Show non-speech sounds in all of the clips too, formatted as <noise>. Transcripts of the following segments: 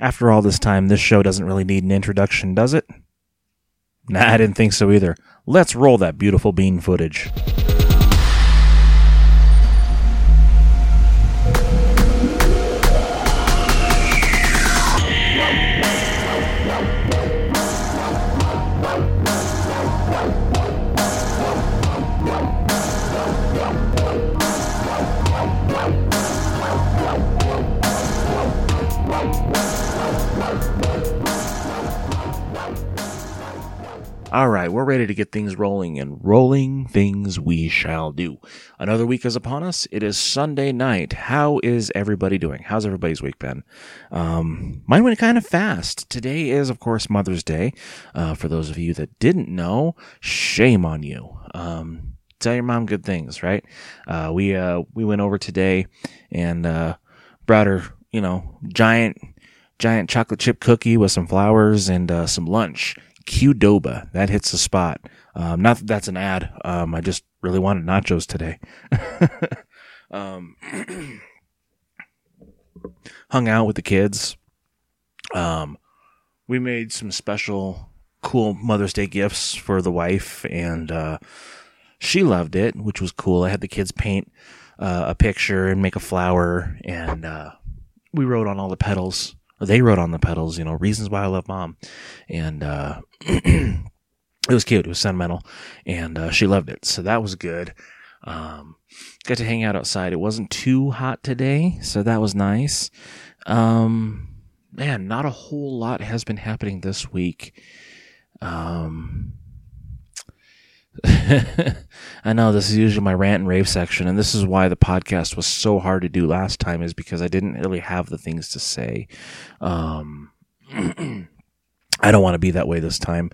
After all this time, this show doesn't really need an introduction, does it? Nah, I didn't think so either. Let's roll that beautiful bean footage. All right, we're ready to get things rolling, and rolling things we shall do. Another week is upon us. It is Sunday night. How is everybody doing? How's everybody's week been? Um, mine went kind of fast. Today is, of course, Mother's Day. Uh, for those of you that didn't know, shame on you. Um, tell your mom good things, right? Uh, we uh, we went over today and uh, brought her, you know, giant giant chocolate chip cookie with some flowers and uh, some lunch Qdoba. That hits the spot. Um, not that that's an ad. Um, I just really wanted nachos today. <laughs> um, <clears throat> hung out with the kids. Um, we made some special, cool Mother's Day gifts for the wife, and uh, she loved it, which was cool. I had the kids paint uh, a picture and make a flower, and uh, we wrote on all the petals they wrote on the petals, you know, reasons why I love mom. And, uh, <clears throat> it was cute. It was sentimental and, uh, she loved it. So that was good. Um, got to hang out outside. It wasn't too hot today. So that was nice. Um, man, not a whole lot has been happening this week. Um, <laughs> I know this is usually my rant and rave section, and this is why the podcast was so hard to do last time, is because I didn't really have the things to say. Um, <clears throat> I don't want to be that way this time,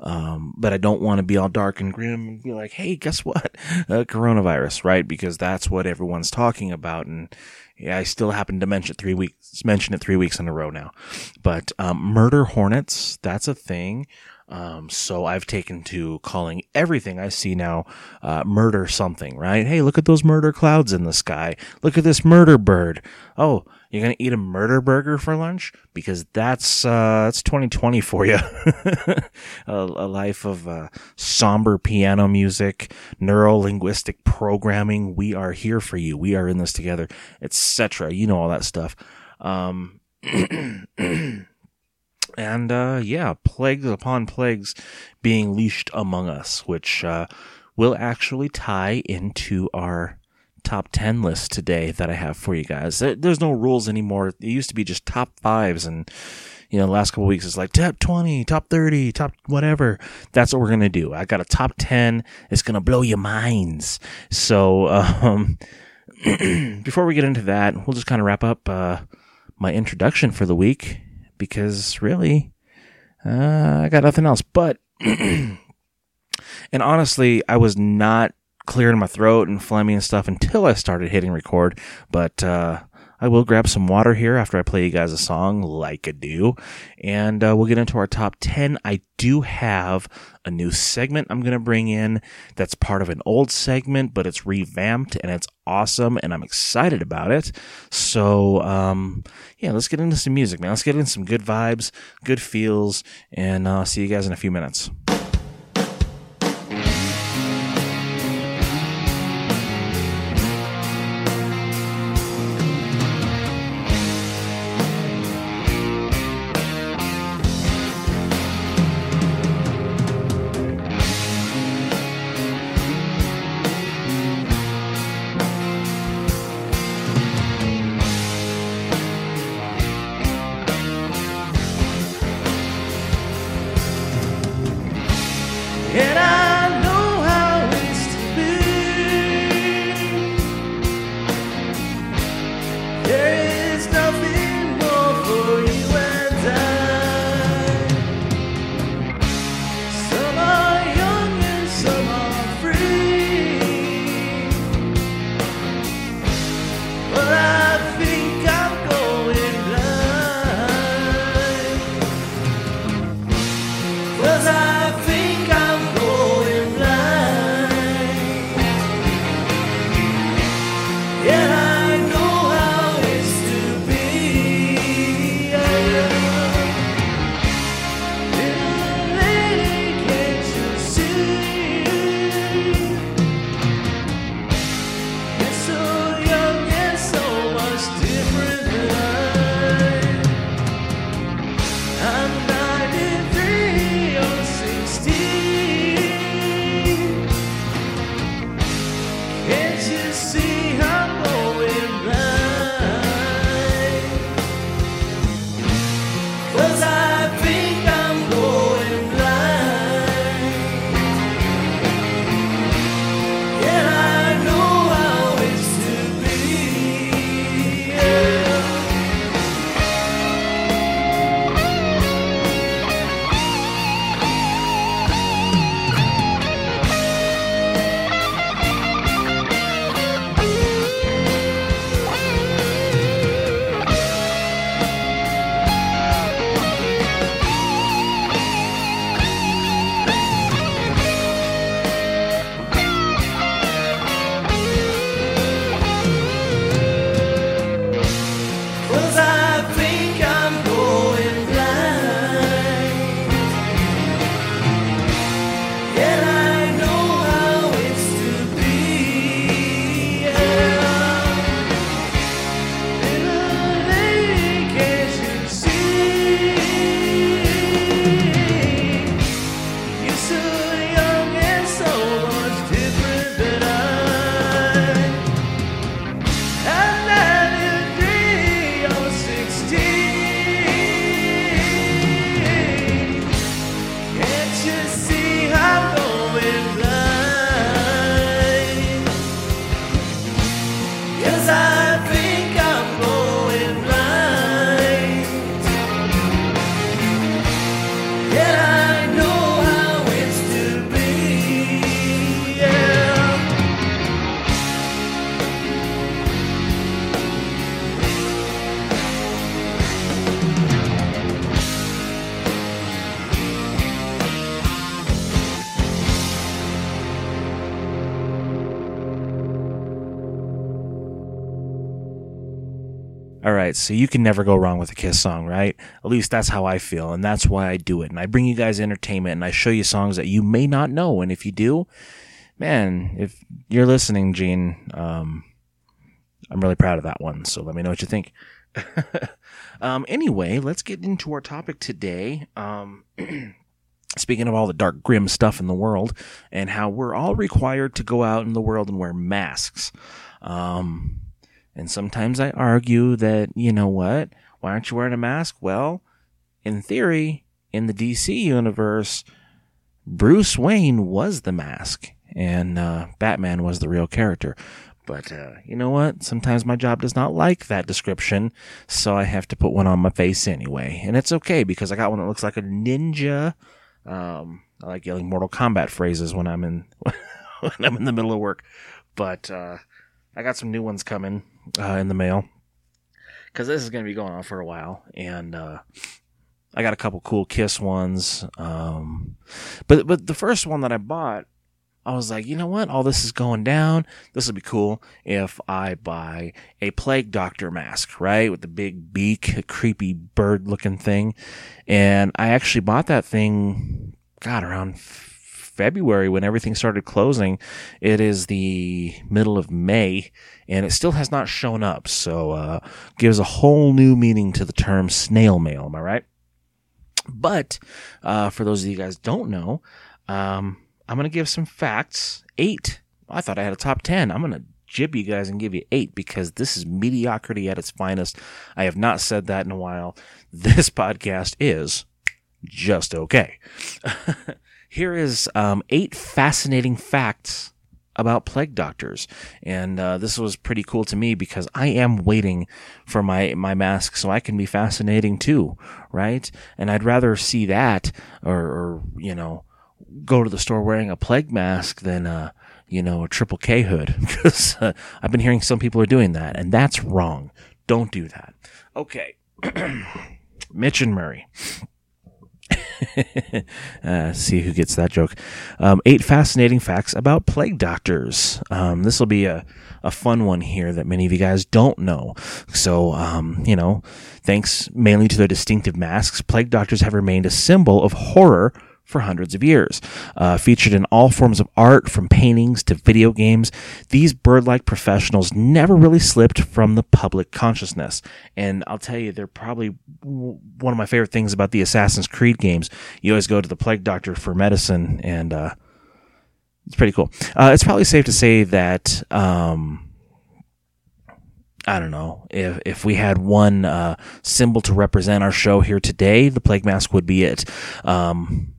um, but I don't want to be all dark and grim and be like, "Hey, guess what? <laughs> Uh, coronavirus, right?" Because that's what everyone's talking about, and yeah, I still happen to mention it three weeks, mention it three weeks in a row now. But um, murder hornets, that's a thing. Um, so I've taken to calling everything I see now uh, murder something, right? Hey, look at those murder clouds in the sky. Look at this murder bird. Oh, you're gonna eat a murder burger for lunch because that's uh, that's 2020 for you. <laughs> a, a, life of uh, somber piano music, neuro linguistic programming. We are here for you. We are in this together, etc. You know all that stuff. Um, <clears throat> and uh, yeah, plagues upon plagues being leashed among us, which uh, will actually tie into our top 10 list today that I have for you guys. There's no rules anymore. It used to be just top fives, and you know, the last couple weeks it's like top 20, top 30, top whatever. That's what we're going to do. I got a top 10. It's going to blow your minds. So, um, <clears throat> before we get into that, we'll just kind of wrap up uh, my introduction for the week because really, uh, I got nothing else. But, <clears throat> and honestly, I was not clearing my throat and phlegmy and stuff until I started hitting record. But, uh, I will grab some water here after I play you guys a song like I do. And uh, we'll get into our top 10. I do have a new segment I'm going to bring in that's part of an old segment, but it's revamped and it's awesome and I'm excited about it. So, um, yeah, let's get into some music, man. Let's get into some good vibes, good feels, and uh, see you guys in a few minutes. Right, so you can never go wrong with a Kiss song, right? At least that's how I feel, and that's why I do it. And I bring you guys entertainment, and I show you songs that you may not know. And if you do, man, if you're listening, Gene, um, I'm really proud of that one. So let me know what you think. <laughs> um, anyway, let's get into our topic today. Um, <clears throat> speaking of all the dark, grim stuff in the world, and how we're all required to go out in the world and wear masks. Um, and sometimes I argue that, you know what? Why aren't you wearing a mask? Well, in theory, in the DC universe, Bruce Wayne was the mask and uh, Batman was the real character. But uh, you know what? Sometimes my job does not like that description, so I have to put one on my face anyway. And it's okay because I got one that looks like a ninja. Um, I like yelling Mortal Kombat phrases when I'm in <laughs> when I'm in the middle of work. But uh, I got some new ones coming uh, in the mail because this is going to be going on for a while, and uh, I got a couple cool Kiss ones. Um, but but the first one that I bought, I was like, you know what? All this is going down. This would be cool if I buy a Plague Doctor mask, right, with the big beak, a creepy bird-looking thing. And I actually bought that thing. God, around February when everything started closing. It is the middle of May and it still has not shown up. So, uh, gives a whole new meaning to the term snail mail. Am I right? But, uh, for those of you guys don't know, um, I'm going to give some facts. Eight. I thought I had a top 10. I'm going to jib you guys and give you eight because this is mediocrity at its finest. I have not said that in a while. <laughs> This podcast is just okay. <laughs> Here is um, eight fascinating facts about plague doctors, and uh, this was pretty cool to me because I am waiting for my my mask so I can be fascinating too, right? And I'd rather see that or, or you know go to the store wearing a plague mask than uh, you know a triple K hood <laughs> because uh, I've been hearing some people are doing that, and that's wrong. Don't do that. Okay, <clears throat> Mitch and Murray. <laughs> uh, see who gets that joke. Um, eight fascinating facts about plague doctors. Um, this will be a, a fun one here that many of you guys don't know. So, um, you know, thanks mainly to their distinctive masks, plague doctors have remained a symbol of horror for hundreds of years. Uh, featured in all forms of art, from paintings to video games, these bird like professionals never really slipped from the public consciousness. And I'll tell you, they're probably one of my favorite things about the Assassin's Creed games. You always go to the plague doctor for medicine, and uh, it's pretty cool. Uh, it's probably safe to say that. Um, I don't know if if we had one uh, symbol to represent our show here today, the plague mask would be it. Um,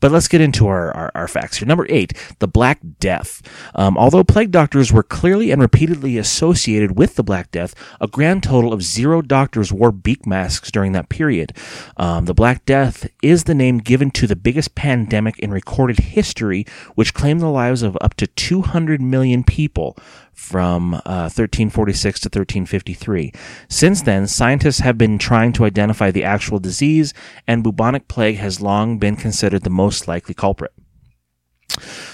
but let's get into our, our, our, facts here. Number eight, the Black Death. Um, although plague doctors were clearly and repeatedly associated with the Black Death, a grand total of zero doctors wore beak masks during that period. Um, the Black Death is the name given to the biggest pandemic in recorded history, which claimed the lives of up to 200 million people from uh, 1346 to 1353. Since then, scientists have been trying to identify the actual disease, and bubonic plague has long been considered the most likely culprit.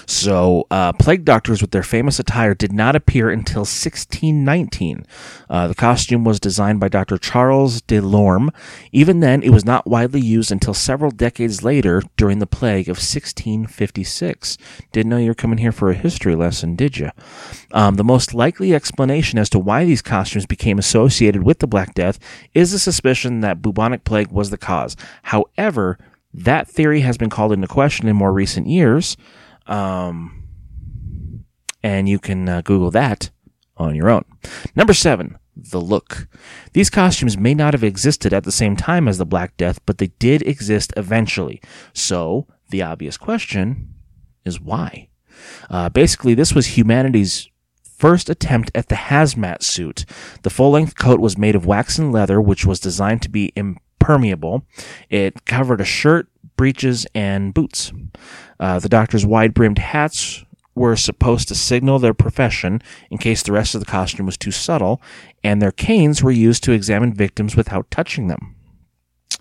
So, uh, plague doctors with their famous attire did not appear until 1619. Uh, the costume was designed by Dr. Charles de Lorme. Even then, it was not widely used until several decades later during the plague of 1656. Didn't know you were coming here for a history lesson, did you? Um, the most likely explanation as to why these costumes became associated with the Black Death is the suspicion that bubonic plague was the cause. However, that theory has been called into question in more recent years. Um, and you can uh, Google that on your own. Number seven, the look. These costumes may not have existed at the same time as the Black Death, but they did exist eventually. So the obvious question is why? Uh, basically, this was humanity's first attempt at the hazmat suit. The full length coat was made of waxen leather, which was designed to be impermeable. It covered a shirt, breeches, and boots. Uh, the doctor's wide brimmed hats were supposed to signal their profession in case the rest of the costume was too subtle, and their canes were used to examine victims without touching them.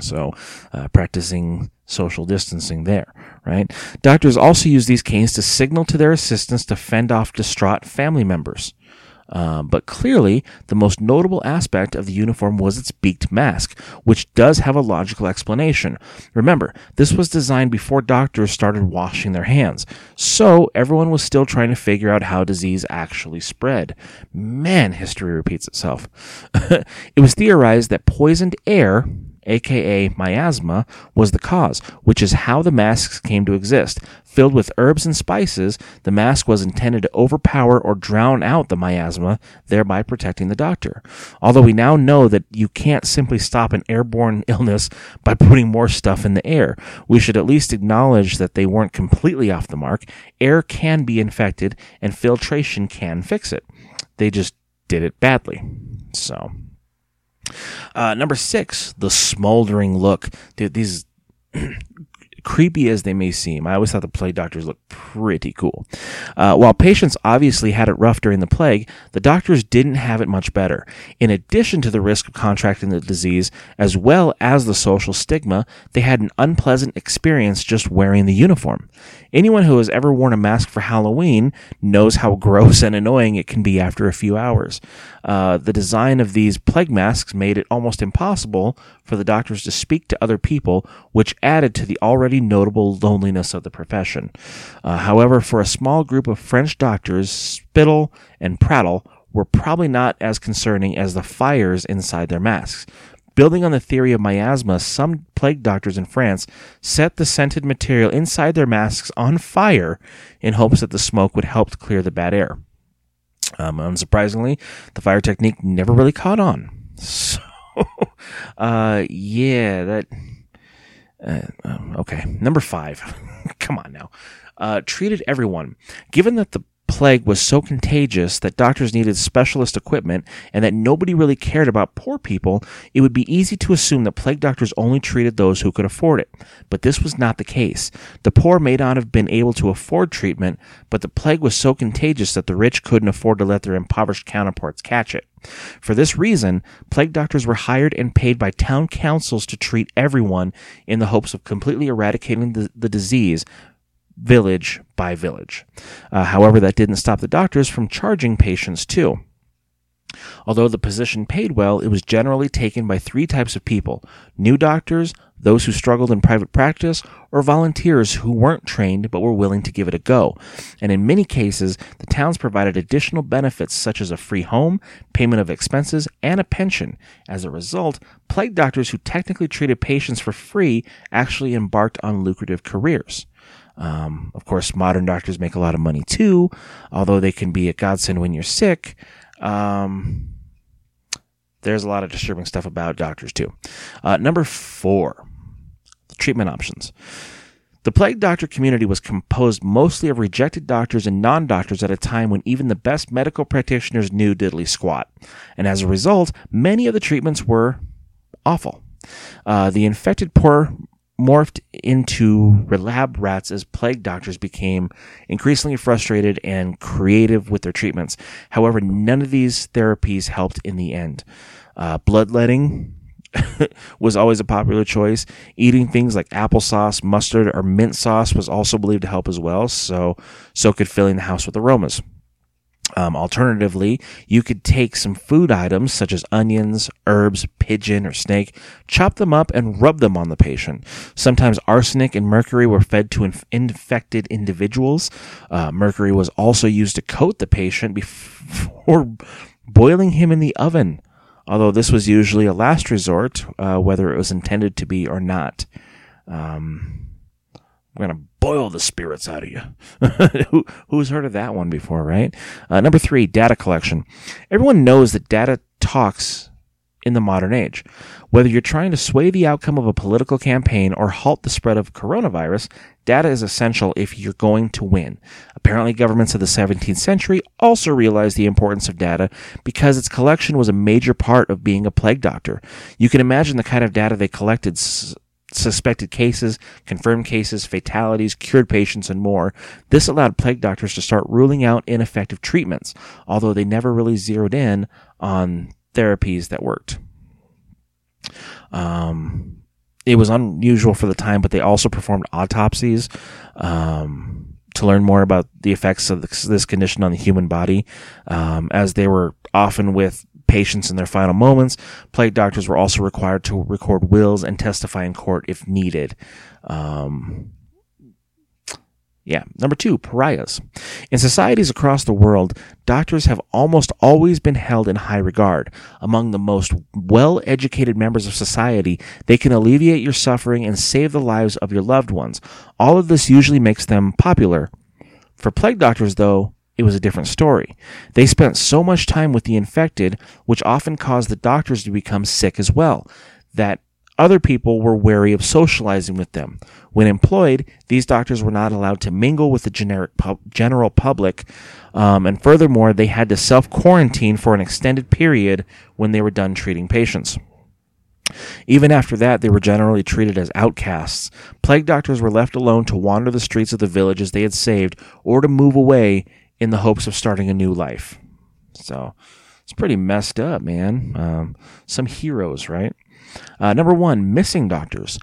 So, uh, practicing social distancing there, right? Doctors also use these canes to signal to their assistants to fend off distraught family members. Um, but clearly, the most notable aspect of the uniform was its beaked mask, which does have a logical explanation. Remember, this was designed before doctors started washing their hands, so everyone was still trying to figure out how disease actually spread. Man, history repeats itself. <laughs> it was theorized that poisoned air aka miasma, was the cause, which is how the masks came to exist. Filled with herbs and spices, the mask was intended to overpower or drown out the miasma, thereby protecting the doctor. Although we now know that you can't simply stop an airborne <laughs> illness by putting more stuff in the air, we should at least acknowledge that they weren't completely off the mark. Air can be infected, and filtration can fix it. They just did it badly. So. Uh, number six, the smoldering look. Dude, these <clears throat> creepy as they may seem, I always thought the plague doctors looked pretty cool. Uh, while patients obviously had it rough during the plague, the doctors didn't have it much better. In addition to the risk of contracting the disease, as well as the social stigma, they had an unpleasant experience just wearing the uniform. Anyone who has ever worn a mask for Halloween knows how <laughs> gross and annoying it can be after a few hours. Uh, the design of these plague masks made it almost impossible for the doctors to speak to other people, which added to the already notable loneliness of the profession. Uh, however, for a small group of French doctors, spittle and prattle were probably not as concerning as the fires inside their masks. Building on the theory of miasma, some plague doctors in France set the scented material inside their masks on fire in hopes that the smoke would help clear the bad air. Um, unsurprisingly, the fire technique never really caught on. <laughs> So, uh, yeah, that. Uh, um, okay, number five. <laughs> Come on now. Uh, treated everyone. Given that the plague was so contagious that doctors needed specialist equipment and that nobody really cared about poor people, it would be easy to assume that plague doctors only treated those who could afford it. But this was not the case. The poor may not have been able to afford treatment, but the plague was so contagious that the rich couldn't afford to let their impoverished counterparts catch it. For this reason, plague doctors were hired and paid by town councils to treat everyone in the hopes of completely eradicating the, the disease village by village. Uh, however, that didn't stop the doctors from charging patients too. Although the position paid well, it was generally taken by three types of people new doctors, those who struggled in private practice, or volunteers who weren't trained but were willing to give it a go. And in many cases, the towns provided additional benefits such as a free home, payment of expenses, and a pension. As a result, plague doctors who technically treated patients for free actually embarked on lucrative careers. Um, of course, modern doctors make a lot of money too, although they can be a godsend when you're sick. Um, there's a lot of disturbing stuff about doctors too. Uh, number four, treatment options. The plague doctor community was composed mostly of rejected doctors and non doctors at a time when even the best medical practitioners knew diddly squat. And as a result, many of the treatments were awful. Uh, the infected poor morphed into lab rats as plague doctors became increasingly frustrated and creative with their treatments. However, none of these therapies helped in the end. Uh, bloodletting <laughs> was always a popular choice. Eating things like applesauce, mustard, or mint sauce was also believed to help as well. So, so could filling the house with aromas. Um, alternatively, you could take some food items such as onions, herbs, pigeon, or snake, chop them up and rub them on the patient. Sometimes arsenic and mercury were fed to inf- infected individuals. Uh, mercury was also used to coat the patient before boiling him in the oven, although this was usually a last resort, uh, whether it was intended to be or not. Um, I'm going to boil the spirits out of you. <laughs> Who, who's heard of that one before, right? Uh, number three, data collection. Everyone knows that data talks in the modern age. Whether you're trying to sway the outcome of a political campaign or halt the spread of coronavirus, data is essential if you're going to win. Apparently, governments of the 17th century also realized the importance of data because its collection was a major part of being a plague doctor. You can imagine the kind of data they collected suspected cases, confirmed cases, fatalities, cured patients, and more. This allowed plague doctors to start ruling out ineffective treatments, although they never really zeroed in on therapies that worked. Um, it was unusual for the time, but they also performed autopsies. Um, to learn more about the effects of this condition on the human body, um, as they were often with patients in their final moments. Plague doctors were also required to record wills and testify in court if needed. Um, yeah. Number two, pariahs. In societies across the world, doctors have almost always been held in high regard. Among the most well educated members of society, they can alleviate your suffering and save the lives of your loved ones. All of this usually makes them popular. For plague doctors, though, it was a different story. They spent so much time with the infected, which often caused the doctors to become sick as well, that other people were wary of socializing with them. When employed, these doctors were not allowed to mingle with the generic pub- general public, um, and furthermore, they had to self quarantine for an extended period when they were done treating patients. Even after that, they were generally treated as outcasts. Plague doctors were left alone to wander the streets of the villages they had saved or to move away in the hopes of starting a new life. So it's pretty messed up, man. Um, some heroes, right? Uh, number one, missing doctors.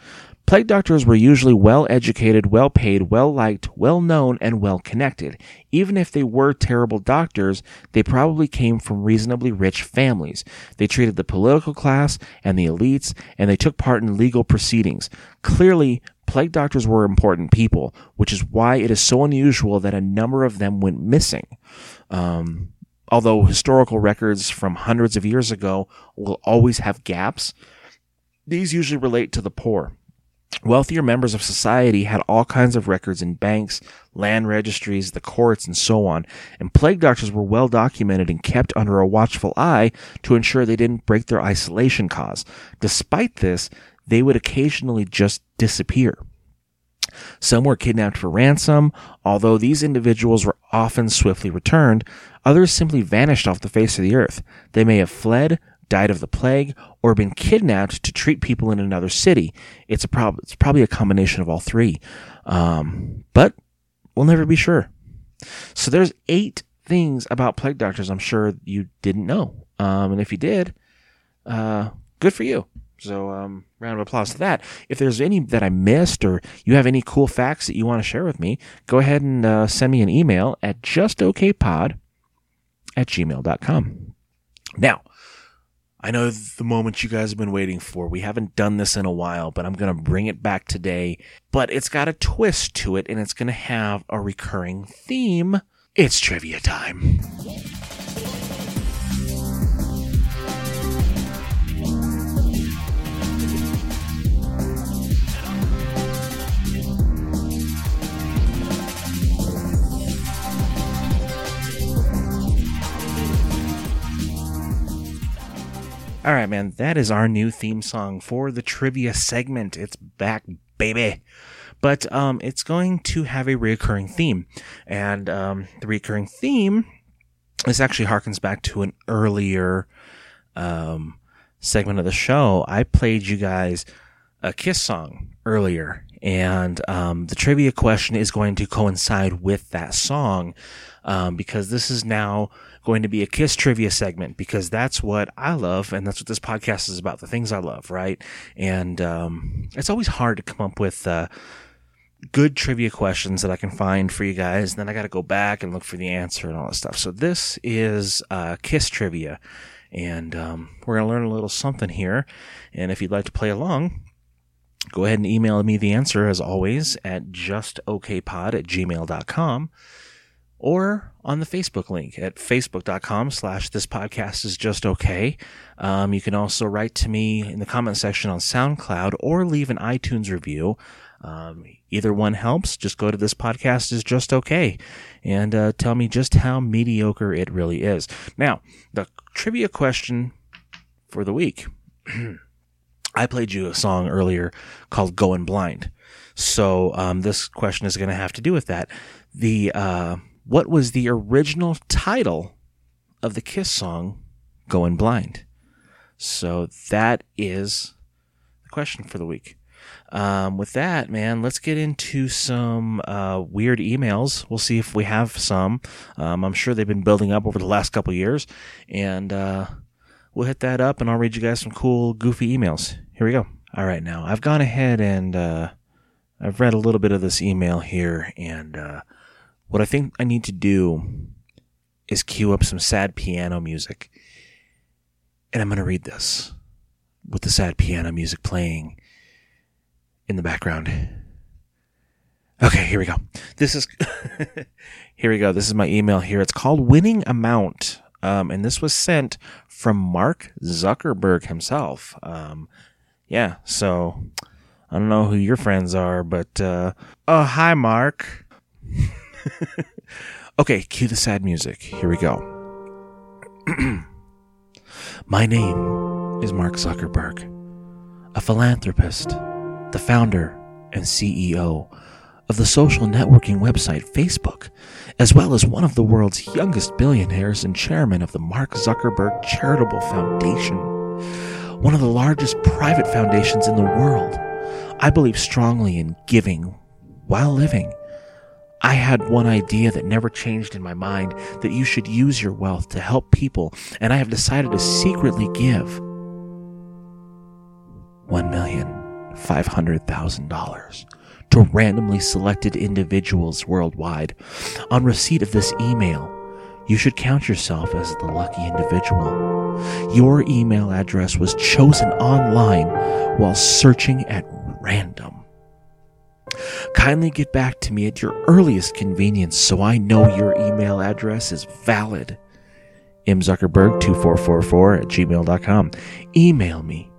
Plague doctors were usually well educated, well paid, well liked, well known, and well connected. Even if they were terrible doctors, they probably came from reasonably rich families. They treated the political class and the elites, and they took part in legal proceedings. Clearly, plague doctors were important people, which is why it is so unusual that a number of them went missing. Um, although historical records from hundreds of years ago will always have gaps, these usually relate to the poor. Wealthier members of society had all kinds of records in banks, land registries, the courts, and so on, and plague doctors were well documented and kept under a watchful eye to ensure they didn't break their isolation cause. Despite this, they would occasionally just disappear. Some were kidnapped for ransom, although these individuals were often swiftly returned. Others simply vanished off the face of the earth. They may have fled, died of the plague, or been kidnapped to treat people in another city. It's a prob- it's probably a combination of all three. Um, but we'll never be sure. So there's eight things about plague doctors I'm sure you didn't know. Um, and if you did, uh, good for you. So, um, round of applause to that. If there's any that I missed or you have any cool facts that you want to share with me, go ahead and uh, send me an email at justokpod at gmail.com. Now, I know the moment you guys have been waiting for. We haven't done this in a while, but I'm going to bring it back today. But it's got a twist to it, and it's going to have a recurring theme. It's trivia time. All right, man. That is our new theme song for the trivia segment. It's back, baby. But um, it's going to have a recurring theme, and um, the recurring theme this actually harkens back to an earlier um, segment of the show. I played you guys a Kiss song earlier, and um, the trivia question is going to coincide with that song um, because this is now going to be a Kiss trivia segment because that's what I love and that's what this podcast is about the things I love, right? And um, it's always hard to come up with uh, good trivia questions that I can find for you guys. And then I got to go back and look for the answer and all that stuff. So this is uh, Kiss trivia. And um, we're going to learn a little something here. And if you'd like to play along, go ahead and email me the answer as always at justokpod at gmail.com or on the Facebook link at facebook.com slash this podcast is just okay. Um, you can also write to me in the comment section on SoundCloud or leave an iTunes review. Um, either one helps. Just go to this podcast is just okay and uh, tell me just how mediocre it really is. Now, the trivia question for the week. <clears throat> I played you a song earlier called Going Blind. So um, this question is going to have to do with that. The uh, what was the original title of the Kiss song, Going Blind? So that is the question for the week. Um, with that, man, let's get into some uh, weird emails. We'll see if we have some. Um, I'm sure they've been building up over the last couple years, and uh, we'll hit that up, and I'll read you guys some cool, goofy emails. Here we go. All right, now I've gone ahead and uh, I've read a little bit of this email here, and uh, what I think I need to do is cue up some sad piano music. And I'm going to read this with the sad piano music playing in the background. Okay, here we go. This is <laughs> here we go. This is my email here. It's called Winning Amount. Um, and this was sent from Mark Zuckerberg himself. Um, yeah, so I don't know who your friends are, but uh, oh, hi, Mark. <laughs> <laughs> okay, cue the sad music. Here we go. <clears throat> My name is Mark Zuckerberg, a philanthropist, the founder and CEO of the social networking website Facebook, as well as one of the world's youngest billionaires and chairman of the Mark Zuckerberg Charitable Foundation, one of the largest private foundations in the world. I believe strongly in giving while living. I had one idea that never changed in my mind that you should use your wealth to help people, and I have decided to secretly give $1,500,000 to randomly selected individuals worldwide. On receipt of this email, you should count yourself as the lucky individual. Your email address was chosen online while searching at random. Kindly get back to me at your earliest convenience so I know your email address is valid. mzuckerberg2444 at gmail.com. Email me.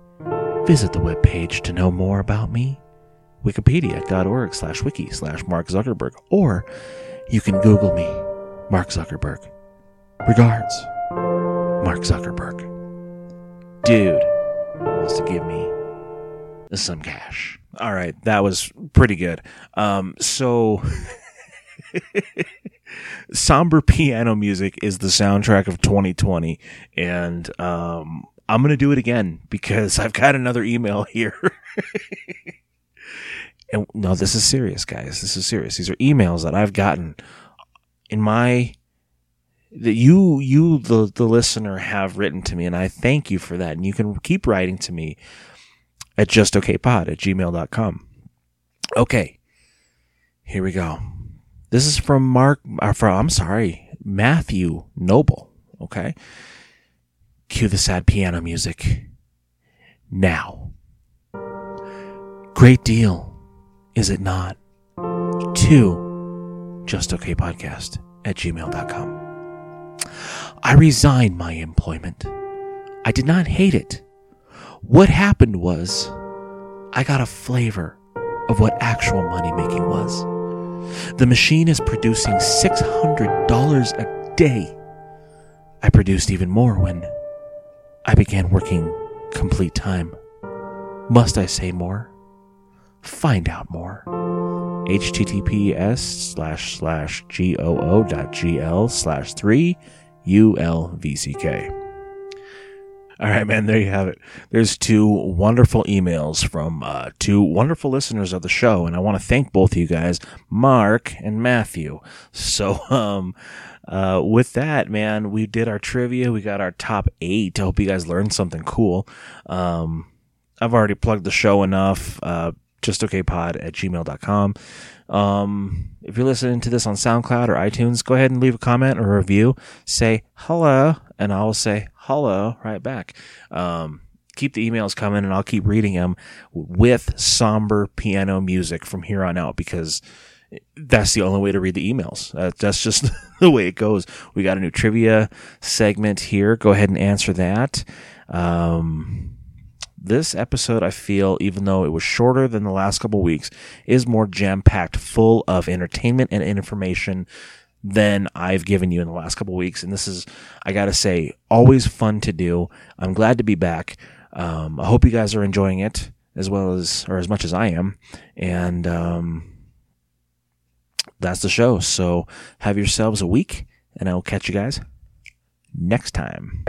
Visit the webpage to know more about me. Wikipedia.org slash wiki slash Mark Zuckerberg. Or you can Google me, Mark Zuckerberg. Regards, Mark Zuckerberg. Dude wants to give me some cash. All right, that was pretty good. Um, so <laughs> somber piano music is the soundtrack of 2020, and um, I'm gonna do it again because <laughs> I've got another email here. <laughs> and no, this is serious, guys. This is serious. These are emails that I've gotten in my that you you the the listener have written to me and I thank you for that and you can keep writing to me at justokpod at gmail.com. Okay. Here we go. This is from Mark, uh, from, I'm sorry, Matthew Noble. Okay. Cue the sad piano music. Now. Great deal, is it not? To Just Okay Podcast at gmail.com. I resigned my employment. I did not hate it. What happened was, I got a flavor of what actual money making was. The machine is producing $600 a day. I produced even more when I began working complete time. Must I say more? Find out more. https slash slash goo dot gl slash 3 ulvck. All right, man, there you have it. There's two wonderful emails from uh, two wonderful listeners of the show, and I want to thank both of you guys, Mark and Matthew. So, <laughs> um, uh, with that, man, we did our trivia. We got our top eight. I hope you guys learned something cool. Um, I've already plugged the show enough. Uh, justokpod at gmail.com. Um, if you're listening to this on SoundCloud or iTunes, go ahead and leave a comment or a review. Say hello, and I'll say hello right back. Um, keep the emails coming, and I'll keep reading them with somber piano music from here on out because that's the only way to read the emails. Uh, that's just <laughs> the way it goes. We got a new trivia segment here. Go ahead and answer that. Um, this episode, I feel, even though it was shorter than the last couple weeks, is more jam packed, full of entertainment and information than I've given you in the last couple weeks. And this is, I gotta say, always fun to do. I'm glad to be back. Um, I hope you guys are enjoying it as well as, or as much as I am. And, um, that's the show. So have yourselves a week and I will catch you guys next time.